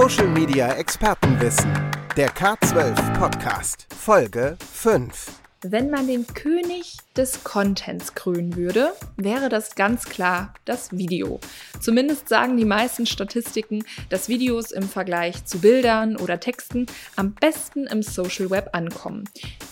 Social Media Expertenwissen. Der K12 Podcast. Folge 5. Wenn man den König des Contents krönen würde, wäre das ganz klar das Video. Zumindest sagen die meisten Statistiken, dass Videos im Vergleich zu Bildern oder Texten am besten im Social Web ankommen.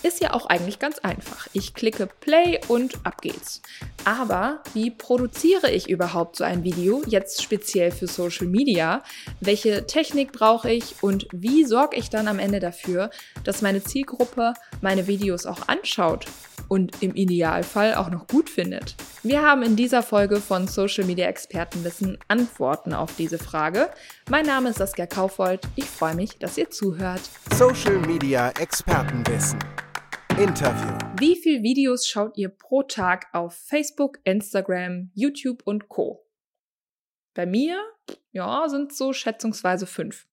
Ist ja auch eigentlich ganz einfach. Ich klicke Play und ab geht's. Aber wie produziere ich überhaupt so ein Video, jetzt speziell für Social Media? Welche Technik brauche ich und wie sorge ich dann am Ende dafür, dass meine Zielgruppe meine Videos auch anschaut? Anschaut und im Idealfall auch noch gut findet? Wir haben in dieser Folge von Social Media Expertenwissen Antworten auf diese Frage. Mein Name ist Saskia Kaufold. Ich freue mich, dass ihr zuhört. Social Media Expertenwissen. Interview. Wie viele Videos schaut ihr pro Tag auf Facebook, Instagram, YouTube und Co? Bei mir, ja, sind so schätzungsweise fünf.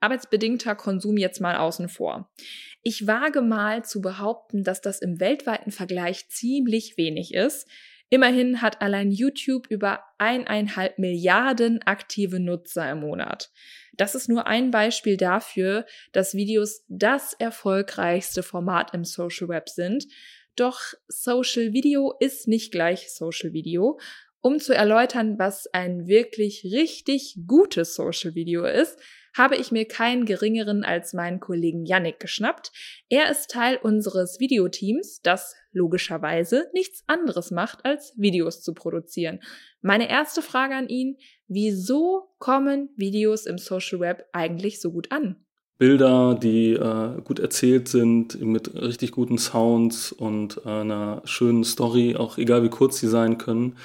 Arbeitsbedingter Konsum jetzt mal außen vor. Ich wage mal zu behaupten, dass das im weltweiten Vergleich ziemlich wenig ist. Immerhin hat allein YouTube über eineinhalb Milliarden aktive Nutzer im Monat. Das ist nur ein Beispiel dafür, dass Videos das erfolgreichste Format im Social Web sind. Doch Social Video ist nicht gleich Social Video um zu erläutern, was ein wirklich richtig gutes Social Video ist, habe ich mir keinen geringeren als meinen Kollegen Yannick geschnappt. Er ist Teil unseres Videoteams, das logischerweise nichts anderes macht, als Videos zu produzieren. Meine erste Frage an ihn, wieso kommen Videos im Social Web eigentlich so gut an? Bilder, die äh, gut erzählt sind, mit richtig guten Sounds und einer schönen Story, auch egal wie kurz sie sein können,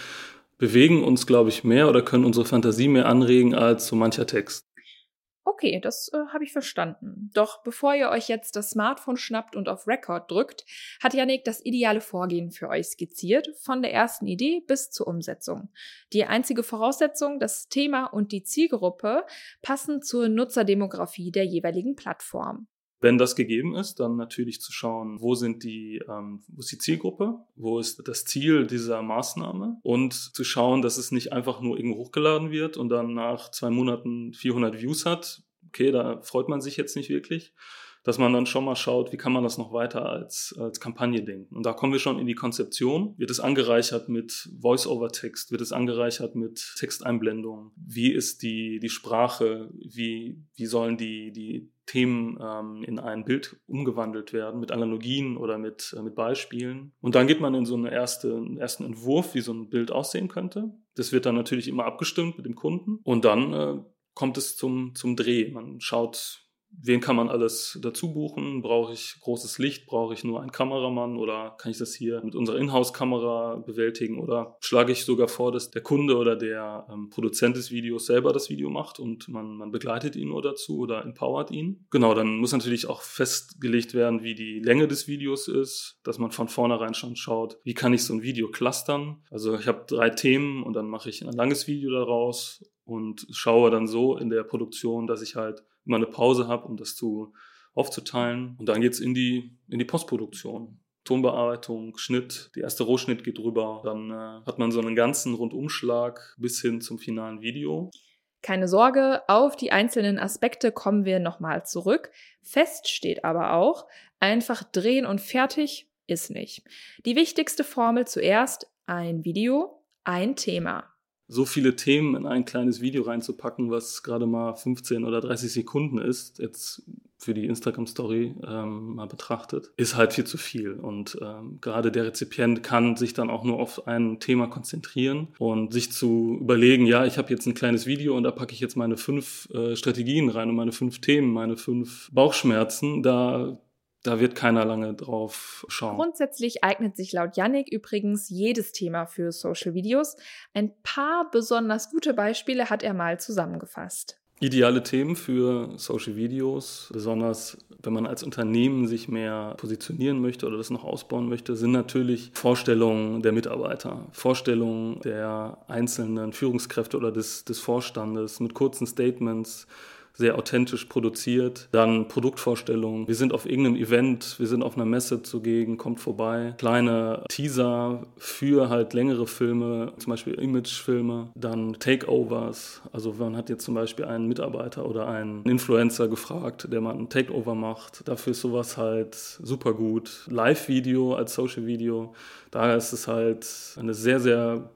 bewegen uns, glaube ich, mehr oder können unsere Fantasie mehr anregen als so mancher Text. Okay, das äh, habe ich verstanden. Doch bevor ihr euch jetzt das Smartphone schnappt und auf Record drückt, hat Yannick das ideale Vorgehen für euch skizziert, von der ersten Idee bis zur Umsetzung. Die einzige Voraussetzung, das Thema und die Zielgruppe passen zur Nutzerdemografie der jeweiligen Plattform. Wenn das gegeben ist, dann natürlich zu schauen, wo sind die, ähm, wo ist die Zielgruppe, wo ist das Ziel dieser Maßnahme und zu schauen, dass es nicht einfach nur irgendwo hochgeladen wird und dann nach zwei Monaten 400 Views hat. Okay, da freut man sich jetzt nicht wirklich, dass man dann schon mal schaut, wie kann man das noch weiter als, als Kampagne denken. Und da kommen wir schon in die Konzeption. Wird es angereichert mit Voice-over-Text? Wird es angereichert mit Texteinblendungen? Wie ist die, die Sprache? Wie, wie sollen die, die Themen ähm, in ein Bild umgewandelt werden mit Analogien oder mit, äh, mit Beispielen. Und dann geht man in so einen erste, ersten Entwurf, wie so ein Bild aussehen könnte. Das wird dann natürlich immer abgestimmt mit dem Kunden. Und dann äh, kommt es zum, zum Dreh. Man schaut, wen kann man alles dazu buchen? Brauche ich großes Licht? Brauche ich nur einen Kameramann? Oder kann ich das hier mit unserer Inhouse-Kamera bewältigen? Oder schlage ich sogar vor, dass der Kunde oder der ähm, Produzent des Videos selber das Video macht und man, man begleitet ihn nur dazu oder empowert ihn? Genau, dann muss natürlich auch festgelegt werden, wie die Länge des Videos ist, dass man von vornherein schon schaut, wie kann ich so ein Video clustern? Also ich habe drei Themen und dann mache ich ein langes Video daraus und schaue dann so in der Produktion, dass ich halt immer eine Pause habe, um das zu aufzuteilen. Und dann geht's in die, in die Postproduktion. Tonbearbeitung, Schnitt, der erste Rohschnitt geht rüber. Dann äh, hat man so einen ganzen Rundumschlag bis hin zum finalen Video. Keine Sorge, auf die einzelnen Aspekte kommen wir nochmal zurück. Fest steht aber auch, einfach drehen und fertig ist nicht. Die wichtigste Formel zuerst, ein Video, ein Thema so viele Themen in ein kleines Video reinzupacken, was gerade mal 15 oder 30 Sekunden ist, jetzt für die Instagram-Story ähm, mal betrachtet, ist halt viel zu viel. Und ähm, gerade der Rezipient kann sich dann auch nur auf ein Thema konzentrieren und sich zu überlegen, ja, ich habe jetzt ein kleines Video und da packe ich jetzt meine fünf äh, Strategien rein und meine fünf Themen, meine fünf Bauchschmerzen. Da da wird keiner lange drauf schauen. Grundsätzlich eignet sich laut Yannick übrigens jedes Thema für Social Videos. Ein paar besonders gute Beispiele hat er mal zusammengefasst. Ideale Themen für Social Videos, besonders wenn man als Unternehmen sich mehr positionieren möchte oder das noch ausbauen möchte, sind natürlich Vorstellungen der Mitarbeiter, Vorstellungen der einzelnen Führungskräfte oder des, des Vorstandes mit kurzen Statements, sehr authentisch produziert. Dann Produktvorstellungen. Wir sind auf irgendeinem Event, wir sind auf einer Messe zugegen, kommt vorbei. Kleine Teaser für halt längere Filme, zum Beispiel Imagefilme. Dann Takeovers. Also man hat jetzt zum Beispiel einen Mitarbeiter oder einen Influencer gefragt, der mal ein Takeover macht. Dafür ist sowas halt super gut. Live-Video als Social-Video. Daher ist es halt eine sehr, sehr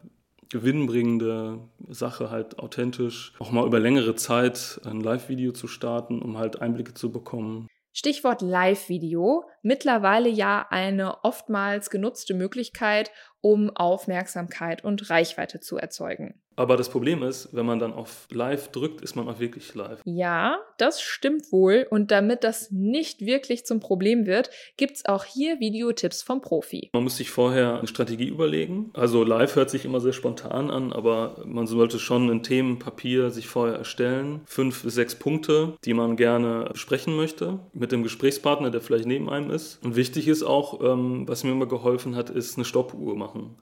gewinnbringende Sache, halt authentisch, auch mal über längere Zeit ein Live-Video zu starten, um halt Einblicke zu bekommen. Stichwort Live-Video, mittlerweile ja eine oftmals genutzte Möglichkeit, um Aufmerksamkeit und Reichweite zu erzeugen. Aber das Problem ist, wenn man dann auf Live drückt, ist man auch wirklich live. Ja, das stimmt wohl. Und damit das nicht wirklich zum Problem wird, gibt es auch hier Videotipps vom Profi. Man muss sich vorher eine Strategie überlegen. Also live hört sich immer sehr spontan an, aber man sollte schon ein Themenpapier sich vorher erstellen. Fünf bis sechs Punkte, die man gerne besprechen möchte, mit dem Gesprächspartner, der vielleicht neben einem ist. Und wichtig ist auch, ähm, was mir immer geholfen hat, ist eine Stoppuhr machen.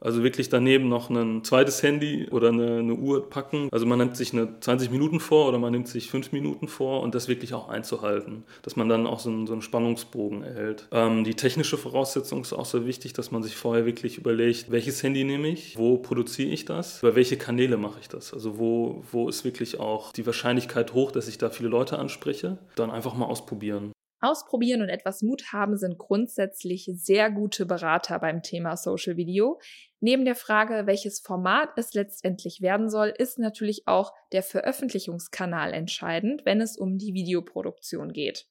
Also wirklich daneben noch ein zweites Handy oder eine, eine, Uhr packen. Also man nimmt sich eine 20 Minuten vor oder man nimmt sich 5 Minuten vor und das wirklich auch einzuhalten, dass man dann auch so einen, so einen Spannungsbogen erhält. Ähm, die technische Voraussetzung ist auch sehr wichtig, dass man sich vorher wirklich überlegt, welches Handy nehme ich, wo produziere ich das, über welche Kanäle mache ich das. Also wo, wo ist wirklich auch die Wahrscheinlichkeit hoch, dass ich da viele Leute anspreche. Dann einfach mal ausprobieren. Ausprobieren und etwas Mut haben sind grundsätzlich sehr gute Berater beim Thema Social Video. Neben der Frage, welches Format es letztendlich werden soll, ist natürlich auch der Veröffentlichungskanal entscheidend, wenn es um die Videoproduktion geht.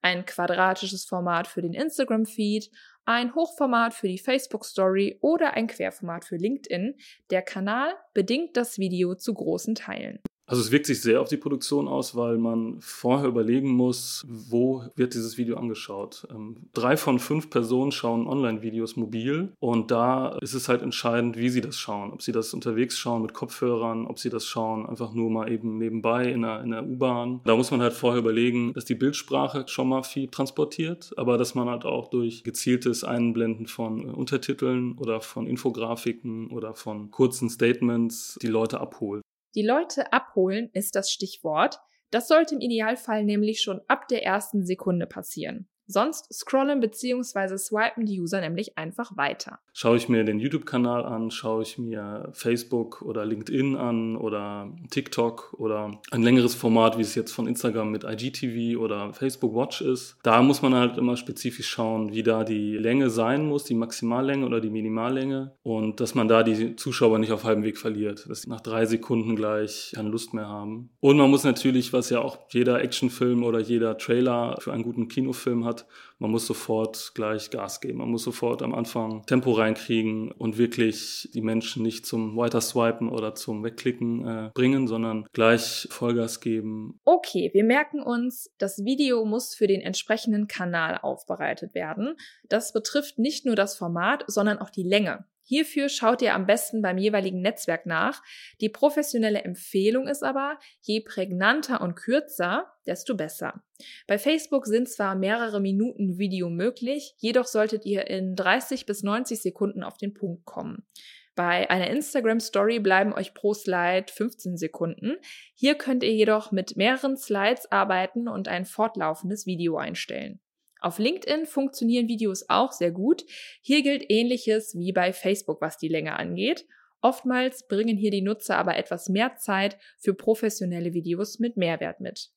Ein quadratisches Format für den Instagram-Feed, ein Hochformat für die Facebook-Story oder ein Querformat für LinkedIn. Der Kanal bedingt das Video zu großen Teilen. Also es wirkt sich sehr auf die Produktion aus, weil man vorher überlegen muss, wo wird dieses Video angeschaut. Ähm, drei von fünf Personen schauen Online-Videos mobil und da ist es halt entscheidend, wie sie das schauen. Ob sie das unterwegs schauen mit Kopfhörern, ob sie das schauen einfach nur mal eben nebenbei in der, in der U-Bahn. Da muss man halt vorher überlegen, dass die Bildsprache schon mal viel transportiert, aber dass man halt auch durch gezieltes Einblenden von Untertiteln oder von Infografiken oder von kurzen Statements die Leute abholt. Die Leute abholen ist das Stichwort. Das sollte im Idealfall nämlich schon ab der ersten Sekunde passieren. Sonst scrollen bzw. swipen die User nämlich einfach weiter. Schaue ich mir den YouTube-Kanal an, schaue ich mir Facebook oder LinkedIn an oder TikTok oder ein längeres Format, wie es jetzt von Instagram mit IGTV oder Facebook Watch ist. Da muss man halt immer spezifisch schauen, wie da die Länge sein muss, die Maximallänge oder die Minimallänge und dass man da die Zuschauer nicht auf halbem Weg verliert, dass sie nach drei Sekunden gleich keine Lust mehr haben. Und man muss natürlich, was ja auch jeder Actionfilm oder jeder Trailer für einen guten Kinofilm hat, man muss sofort gleich Gas geben. Man muss sofort am Anfang Tempo reinkriegen und wirklich die Menschen nicht zum Weiter-Swipen oder zum Wegklicken äh, bringen, sondern gleich Vollgas geben. Okay, wir merken uns, das Video muss für den entsprechenden Kanal aufbereitet werden. Das betrifft nicht nur das Format, sondern auch die Länge. Hierfür schaut ihr am besten beim jeweiligen Netzwerk nach. Die professionelle Empfehlung ist aber, je prägnanter und kürzer, desto besser. Bei Facebook sind zwar mehrere Minuten Video möglich, jedoch solltet ihr in 30 bis 90 Sekunden auf den Punkt kommen. Bei einer Instagram Story bleiben euch pro Slide 15 Sekunden. Hier könnt ihr jedoch mit mehreren Slides arbeiten und ein fortlaufendes Video einstellen. Auf LinkedIn funktionieren Videos auch sehr gut. Hier gilt ähnliches wie bei Facebook, was die Länge angeht. Oftmals bringen hier die Nutzer aber etwas mehr Zeit für professionelle Videos mit Mehrwert mit.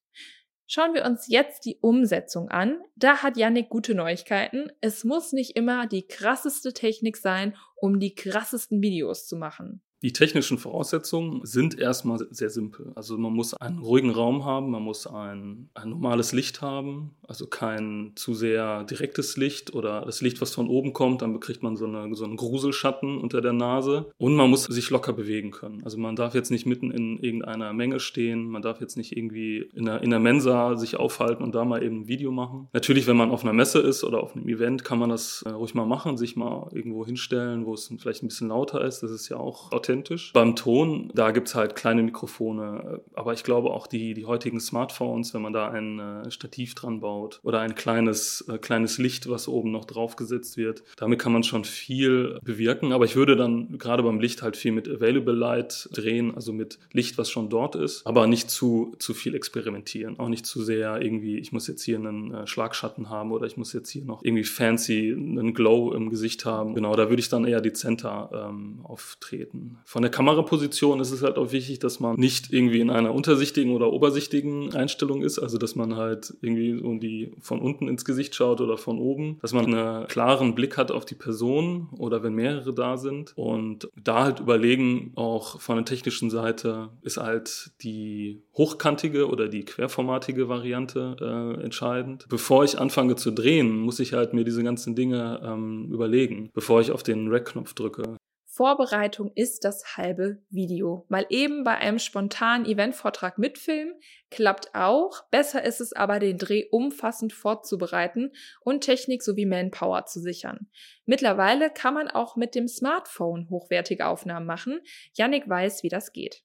Schauen wir uns jetzt die Umsetzung an. Da hat Yannick gute Neuigkeiten. Es muss nicht immer die krasseste Technik sein, um die krassesten Videos zu machen. Die technischen Voraussetzungen sind erstmal sehr simpel. Also man muss einen ruhigen Raum haben, man muss ein, ein normales Licht haben, also kein zu sehr direktes Licht oder das Licht, was von oben kommt, dann bekriegt man so, eine, so einen Gruselschatten unter der Nase. Und man muss sich locker bewegen können. Also man darf jetzt nicht mitten in irgendeiner Menge stehen, man darf jetzt nicht irgendwie in der, in der Mensa sich aufhalten und da mal eben ein Video machen. Natürlich, wenn man auf einer Messe ist oder auf einem Event, kann man das äh, ruhig mal machen, sich mal irgendwo hinstellen, wo es vielleicht ein bisschen lauter ist. Das ist ja auch authentisch. Beim Ton, da gibt's halt kleine Mikrofone, aber ich glaube auch die, die heutigen Smartphones, wenn man da ein äh, Stativ dran baut oder ein kleines, äh, kleines Licht, was oben noch draufgesetzt wird, damit kann man schon viel bewirken. Aber ich würde dann gerade beim Licht halt viel mit Available Light drehen, also mit Licht, was schon dort ist, aber nicht zu, zu viel experimentieren. Auch nicht zu sehr irgendwie, ich muss jetzt hier einen äh, Schlagschatten haben oder ich muss jetzt hier noch irgendwie fancy einen Glow im Gesicht haben. Genau, da würde ich dann eher dezenter ähm, auftreten. Von der Kameraposition ist es halt auch wichtig, dass man nicht irgendwie in einer untersichtigen oder obersichtigen Einstellung ist, also dass man halt irgendwie irgendwie von unten ins Gesicht schaut oder von oben, dass man einen klaren Blick hat auf die Person oder wenn mehrere da sind und da halt überlegen, auch von der technischen Seite ist halt die hochkantige oder die querformatige Variante äh, entscheidend. Bevor ich anfange zu drehen, muss ich halt mir diese ganzen Dinge ähm, überlegen, bevor ich auf den Rack-Knopf drücke. Vorbereitung ist das halbe Video. Mal eben bei einem spontanen Eventvortrag mitfilmen, klappt auch. Besser ist es aber, den Dreh umfassend vorzubereiten und Technik sowie Manpower zu sichern. Mittlerweile kann man auch mit dem Smartphone hochwertige Aufnahmen machen. Yannick weiß, wie das geht.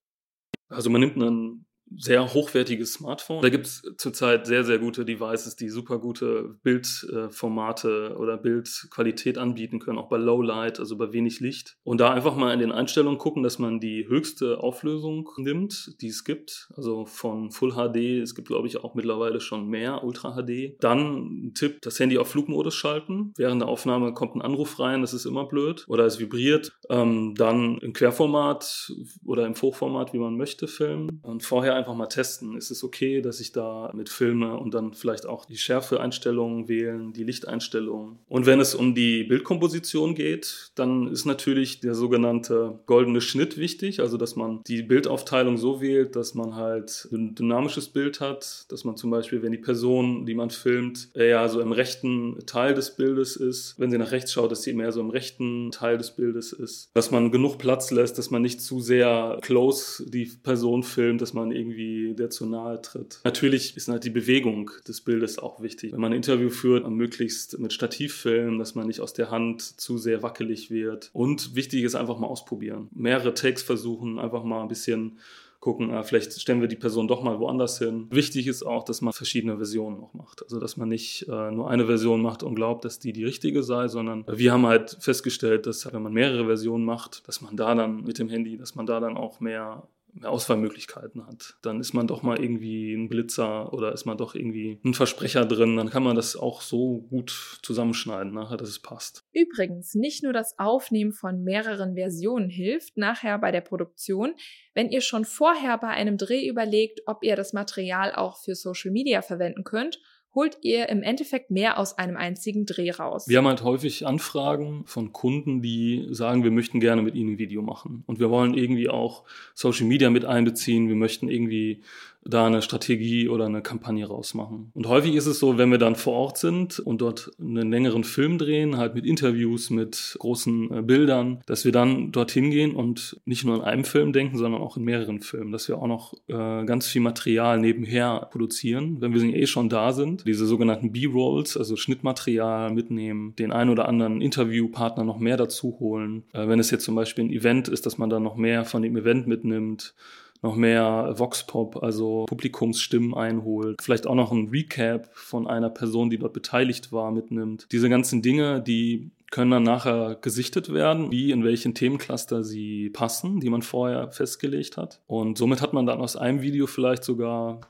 Also man nimmt einen sehr hochwertiges Smartphone. Da gibt es zurzeit sehr, sehr gute Devices, die super gute Bildformate oder Bildqualität anbieten können, auch bei Low Light, also bei wenig Licht. Und da einfach mal in den Einstellungen gucken, dass man die höchste Auflösung nimmt, die es gibt. Also von Full HD, es gibt glaube ich auch mittlerweile schon mehr Ultra HD. Dann ein Tipp, das Handy auf Flugmodus schalten. Während der Aufnahme kommt ein Anruf rein, das ist immer blöd. Oder es vibriert. Ähm, dann im Querformat oder im Hochformat, wie man möchte, filmen. Und vorher einfach mal testen. Ist es okay, dass ich da mit filme und dann vielleicht auch die Schärfeeinstellungen wählen, die Lichteinstellungen. Und wenn es um die Bildkomposition geht, dann ist natürlich der sogenannte goldene Schnitt wichtig, also dass man die Bildaufteilung so wählt, dass man halt ein dynamisches Bild hat, dass man zum Beispiel, wenn die Person, die man filmt, eher so im rechten Teil des Bildes ist, wenn sie nach rechts schaut, dass sie mehr so im rechten Teil des Bildes ist, dass man genug Platz lässt, dass man nicht zu sehr close die Person filmt, dass man irgendwie irgendwie der zu nahe tritt. Natürlich ist halt die Bewegung des Bildes auch wichtig. Wenn man ein Interview führt, möglichst mit Stativfilm, dass man nicht aus der Hand zu sehr wackelig wird. Und wichtig ist einfach mal ausprobieren. Mehrere Takes versuchen, einfach mal ein bisschen gucken, äh, vielleicht stellen wir die Person doch mal woanders hin. Wichtig ist auch, dass man verschiedene Versionen noch macht. Also, dass man nicht äh, nur eine Version macht und glaubt, dass die die richtige sei, sondern wir haben halt festgestellt, dass wenn man mehrere Versionen macht, dass man da dann mit dem Handy, dass man da dann auch mehr Auswahlmöglichkeiten hat. Dann ist man doch mal irgendwie ein Blitzer oder ist man doch irgendwie ein Versprecher drin. Dann kann man das auch so gut zusammenschneiden, nachher, dass es passt. Übrigens, nicht nur das Aufnehmen von mehreren Versionen hilft nachher bei der Produktion. Wenn ihr schon vorher bei einem Dreh überlegt, ob ihr das Material auch für Social Media verwenden könnt holt ihr im Endeffekt mehr aus einem einzigen Dreh raus. Wir haben halt häufig Anfragen von Kunden, die sagen, wir möchten gerne mit ihnen ein Video machen. Und wir wollen irgendwie auch Social Media mit einbeziehen. Wir möchten irgendwie da eine Strategie oder eine Kampagne rausmachen. Und häufig ist es so, wenn wir dann vor Ort sind und dort einen längeren Film drehen, halt mit Interviews, mit großen äh, Bildern, dass wir dann dorthin gehen und nicht nur in einem Film denken, sondern auch in mehreren Filmen, dass wir auch noch äh, ganz viel Material nebenher produzieren, wenn wir eh schon da sind. Diese sogenannten B-Rolls, also Schnittmaterial mitnehmen, den einen oder anderen Interviewpartner noch mehr dazu holen. Äh, wenn es jetzt zum Beispiel ein Event ist, dass man dann noch mehr von dem Event mitnimmt noch mehr Vox-Pop, also Publikumsstimmen einholt, vielleicht auch noch ein Recap von einer Person, die dort beteiligt war, mitnimmt. Diese ganzen Dinge, die können dann nachher gesichtet werden, wie in welchen Themencluster sie passen, die man vorher festgelegt hat. Und somit hat man dann aus einem Video vielleicht sogar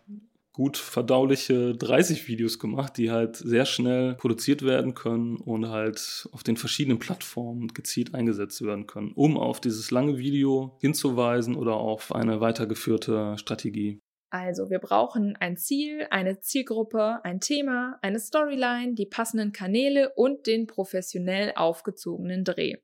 gut verdauliche 30 Videos gemacht, die halt sehr schnell produziert werden können und halt auf den verschiedenen Plattformen gezielt eingesetzt werden können, um auf dieses lange Video hinzuweisen oder auf eine weitergeführte Strategie. Also wir brauchen ein Ziel, eine Zielgruppe, ein Thema, eine Storyline, die passenden Kanäle und den professionell aufgezogenen Dreh.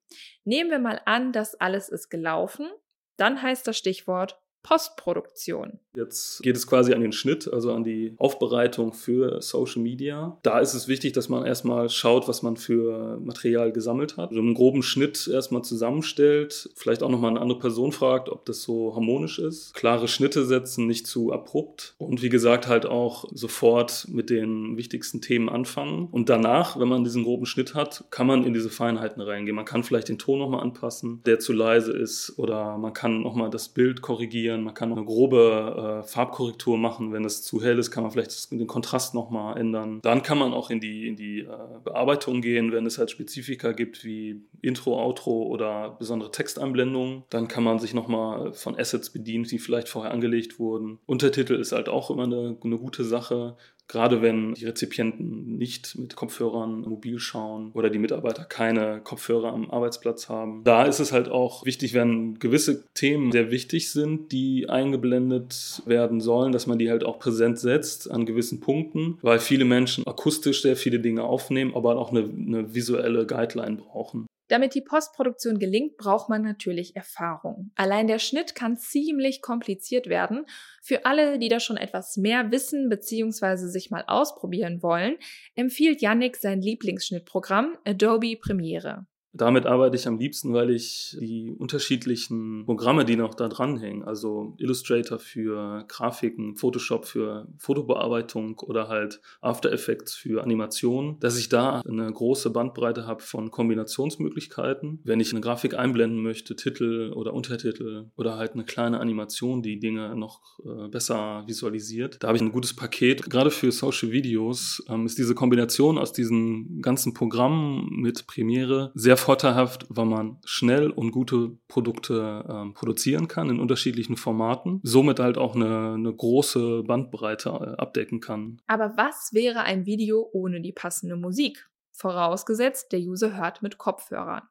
Nehmen wir mal an, das alles ist gelaufen, dann heißt das Stichwort Postproduktion. Jetzt geht es quasi an den Schnitt, also an die Aufbereitung für Social Media. Da ist es wichtig, dass man erstmal schaut, was man für Material gesammelt hat. Also einen groben Schnitt erstmal zusammenstellt, vielleicht auch nochmal eine andere Person fragt, ob das so harmonisch ist. Klare Schnitte setzen, nicht zu abrupt. Und wie gesagt, halt auch sofort mit den wichtigsten Themen anfangen. Und danach, wenn man diesen groben Schnitt hat, kann man in diese Feinheiten reingehen. Man kann vielleicht den Ton nochmal anpassen, der zu leise ist, oder man kann nochmal das Bild korrigieren. Man kann noch eine grobe äh, Farbkorrektur machen. Wenn es zu hell ist, kann man vielleicht den Kontrast nochmal ändern. Dann kann man auch in die, in die äh, Bearbeitung gehen, wenn es halt Spezifika gibt wie Intro, Outro oder besondere Texteinblendungen. Dann kann man sich nochmal von Assets bedienen, die vielleicht vorher angelegt wurden. Untertitel ist halt auch immer eine, eine gute Sache. Gerade wenn die Rezipienten nicht mit Kopfhörern mobil schauen oder die Mitarbeiter keine Kopfhörer am Arbeitsplatz haben. Da ist es halt auch wichtig, wenn gewisse Themen sehr wichtig sind, die eingeblendet werden sollen, dass man die halt auch präsent setzt an gewissen Punkten, weil viele Menschen akustisch sehr viele Dinge aufnehmen, aber auch eine, eine visuelle Guideline brauchen. Damit die Postproduktion gelingt, braucht man natürlich Erfahrung. Allein der Schnitt kann ziemlich kompliziert werden. Für alle, die da schon etwas mehr wissen bzw. sich mal ausprobieren wollen, empfiehlt Yannick sein Lieblingsschnittprogramm Adobe Premiere. Damit arbeite ich am liebsten, weil ich die unterschiedlichen Programme, die noch da dranhängen, also Illustrator für Grafiken, Photoshop für Fotobearbeitung oder halt After Effects für Animation, dass ich da eine große Bandbreite habe von Kombinationsmöglichkeiten. Wenn ich eine Grafik einblenden möchte, Titel oder Untertitel oder halt eine kleine Animation, die Dinge noch äh, besser visualisiert, da habe ich ein gutes Paket. Gerade für Social Videos ähm, ist diese Kombination aus diesen ganzen Programmen mit Premiere sehr vorteilhaft, weil man schnell und gute Produkte ähm, produzieren kann in unterschiedlichen Formaten, somit halt auch eine, eine große Bandbreite äh, abdecken kann. Aber was wäre ein Video ohne die passende Musik? Vorausgesetzt, der User hört mit Kopfhörern.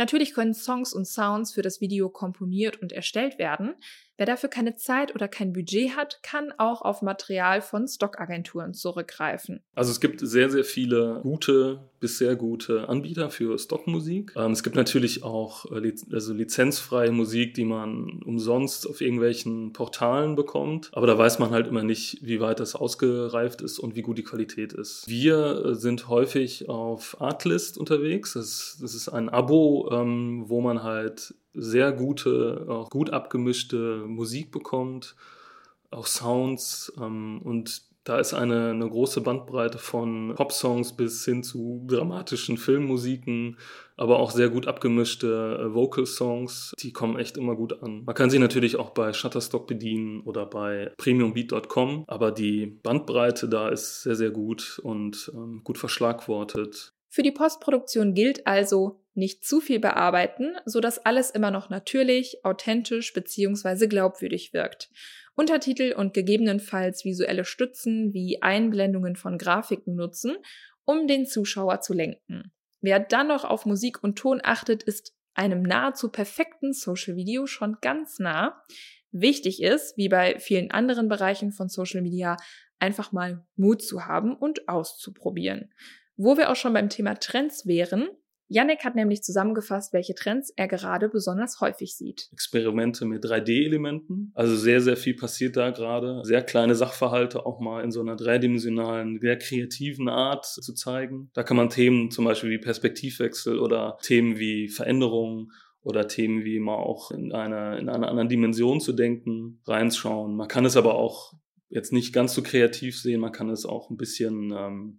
Natürlich können Songs und Sounds für das Video komponiert und erstellt werden. Wer dafür keine Zeit oder kein Budget hat, kann auch auf Material von Stockagenturen zurückgreifen. Also es gibt sehr, sehr viele gute bis sehr gute Anbieter für Stockmusik. Ähm, es gibt natürlich auch äh, also lizenzfreie Musik, die man umsonst auf irgendwelchen Portalen bekommt. Aber da weiß man halt immer nicht, wie weit das ausgereift ist und wie gut die Qualität ist. Wir äh, sind häufig auf Artlist unterwegs. Das, das ist ein Abo ähm, wo man halt sehr gute, auch gut abgemischte Musik bekommt, auch Sounds ähm, und da ist eine, eine große Bandbreite von Pop-Songs bis hin zu dramatischen Filmmusiken, aber auch sehr gut abgemischte äh, Vocal-Songs. Die kommen echt immer gut an. Man kann sie natürlich auch bei Shutterstock bedienen oder bei premiumbeat.com, aber die Bandbreite da ist sehr, sehr gut und ähm, gut verschlagwortet. Für die Postproduktion gilt also, nicht zu viel bearbeiten, so dass alles immer noch natürlich, authentisch bzw. glaubwürdig wirkt. Untertitel und gegebenenfalls visuelle Stützen wie Einblendungen von Grafiken nutzen, um den Zuschauer zu lenken. Wer dann noch auf Musik und Ton achtet, ist einem nahezu perfekten Social Video schon ganz nah. Wichtig ist, wie bei vielen anderen Bereichen von Social Media, einfach mal Mut zu haben und auszuprobieren. Wo wir auch schon beim Thema Trends wären, Yannick hat nämlich zusammengefasst, welche Trends er gerade besonders häufig sieht. Experimente mit 3D-Elementen. Also sehr, sehr viel passiert da gerade. Sehr kleine Sachverhalte auch mal in so einer dreidimensionalen, sehr kreativen Art zu zeigen. Da kann man Themen zum Beispiel wie Perspektivwechsel oder Themen wie Veränderungen oder Themen wie mal auch in einer, in einer anderen Dimension zu denken, reinschauen. Man kann es aber auch jetzt nicht ganz so kreativ sehen. Man kann es auch ein bisschen ähm,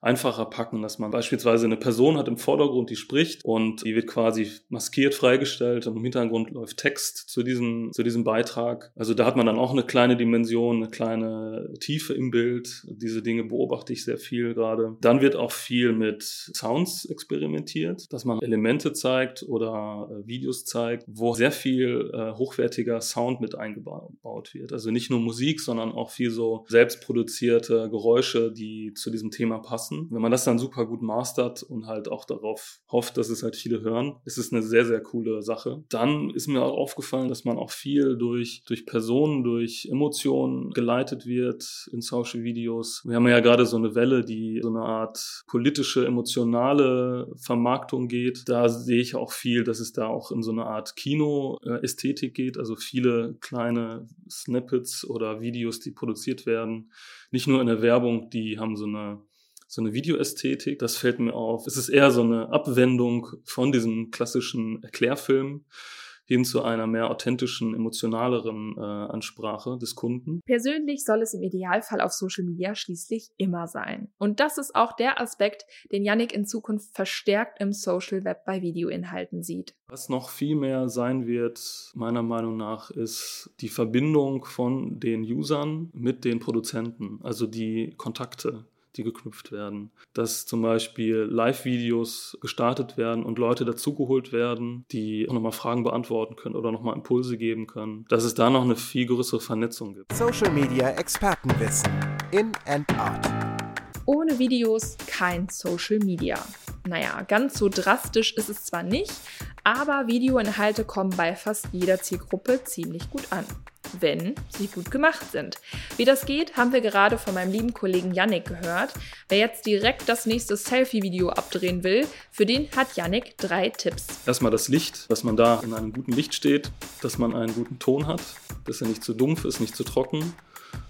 einfacher packen, dass man beispielsweise eine Person hat im Vordergrund, die spricht und die wird quasi maskiert freigestellt und im Hintergrund läuft Text zu diesem, zu diesem Beitrag. Also da hat man dann auch eine kleine Dimension, eine kleine Tiefe im Bild. Diese Dinge beobachte ich sehr viel gerade. Dann wird auch viel mit Sounds experimentiert, dass man Elemente zeigt oder äh, Videos zeigt, wo sehr viel äh, hochwertiger Sound mit eingebaut wird. Also nicht nur Musik, sondern auch viel so selbstproduzierte Geräusche, die zu diesem Thema passen Maßen. Wenn man das dann super gut mastert und halt auch darauf hofft, dass es halt viele hören, ist es eine sehr, sehr coole Sache. Dann ist mir auch aufgefallen, dass man auch viel durch, durch Personen, durch Emotionen geleitet wird in Social Videos. Wir haben ja gerade so eine Welle, die so eine Art politische, emotionale Vermarktung geht. Da sehe ich auch viel, dass es da auch in so eine Art Kino-Ästhetik geht. Also viele kleine Snippets oder Videos, die produziert werden. Nicht nur in der Werbung, die haben so eine so eine Videoästhetik. Das fällt mir auf. Es ist eher so eine Abwendung von diesem klassischen Erklärfilm hin zu einer mehr authentischen, emotionaleren äh, Ansprache des Kunden. Persönlich soll es im Idealfall auf Social Media schließlich immer sein. Und das ist auch der Aspekt, den Yannick in Zukunft verstärkt im Social Web bei Videoinhalten sieht. Was noch viel mehr sein wird, meiner Meinung nach, ist die Verbindung von den Usern mit den Produzenten, also die Kontakte die geknüpft werden. Dass zum Beispiel Live-Videos gestartet werden und Leute dazugeholt werden, die auch nochmal Fragen beantworten können oder nochmal Impulse geben können. Dass es da noch eine viel größere Vernetzung gibt. Social Media Expertenwissen. In and out. Ohne Videos kein Social Media. Naja, ganz so drastisch ist es zwar nicht, aber Videoinhalte kommen bei fast jeder Zielgruppe ziemlich gut an wenn sie gut gemacht sind. Wie das geht, haben wir gerade von meinem lieben Kollegen Yannick gehört. Wer jetzt direkt das nächste Selfie-Video abdrehen will, für den hat Yannick drei Tipps. Erstmal das Licht, dass man da in einem guten Licht steht, dass man einen guten Ton hat, dass er nicht zu dumpf ist, nicht zu trocken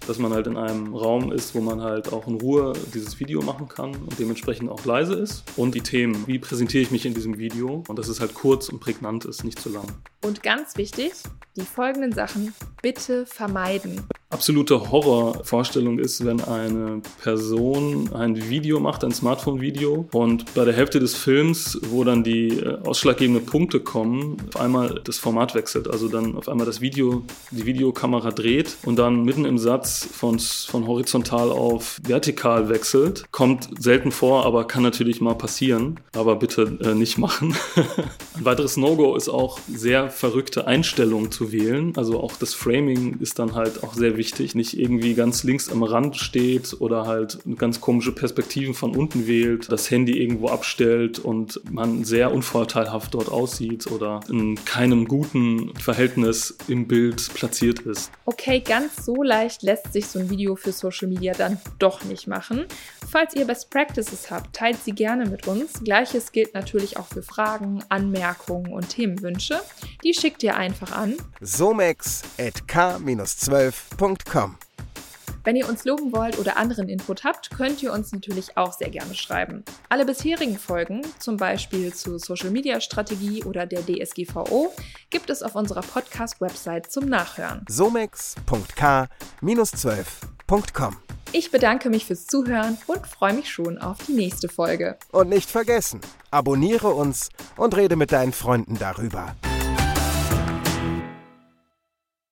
dass man halt in einem Raum ist, wo man halt auch in Ruhe dieses Video machen kann und dementsprechend auch leise ist. Und die Themen, wie präsentiere ich mich in diesem Video und dass es halt kurz und prägnant ist, nicht zu lang. Und ganz wichtig, die folgenden Sachen bitte vermeiden absolute Horrorvorstellung ist, wenn eine Person ein Video macht, ein Smartphone-Video und bei der Hälfte des Films, wo dann die äh, ausschlaggebenden Punkte kommen, auf einmal das Format wechselt. Also dann auf einmal das Video, die Videokamera dreht und dann mitten im Satz von, von horizontal auf vertikal wechselt. Kommt selten vor, aber kann natürlich mal passieren. Aber bitte äh, nicht machen. ein weiteres No-Go ist auch sehr verrückte Einstellungen zu wählen. Also auch das Framing ist dann halt auch sehr wichtig. Nicht irgendwie ganz links am Rand steht oder halt ganz komische Perspektiven von unten wählt, das Handy irgendwo abstellt und man sehr unvorteilhaft dort aussieht oder in keinem guten Verhältnis im Bild platziert ist. Okay, ganz so leicht lässt sich so ein Video für Social Media dann doch nicht machen. Falls ihr Best Practices habt, teilt sie gerne mit uns. Gleiches gilt natürlich auch für Fragen, Anmerkungen und Themenwünsche. Die schickt ihr einfach an somex.k-12.com www.ecom. Wenn ihr uns loben wollt oder anderen Input habt, könnt ihr uns natürlich auch sehr gerne schreiben. Alle bisherigen Folgen, zum Beispiel zu Social Media Strategie oder der DSGVO, gibt es auf unserer Podcast-Website zum Nachhören. somex.k-12.com. Ich bedanke mich fürs Zuhören und freue mich schon auf die nächste Folge. Und nicht vergessen, abonniere uns und rede mit deinen Freunden darüber.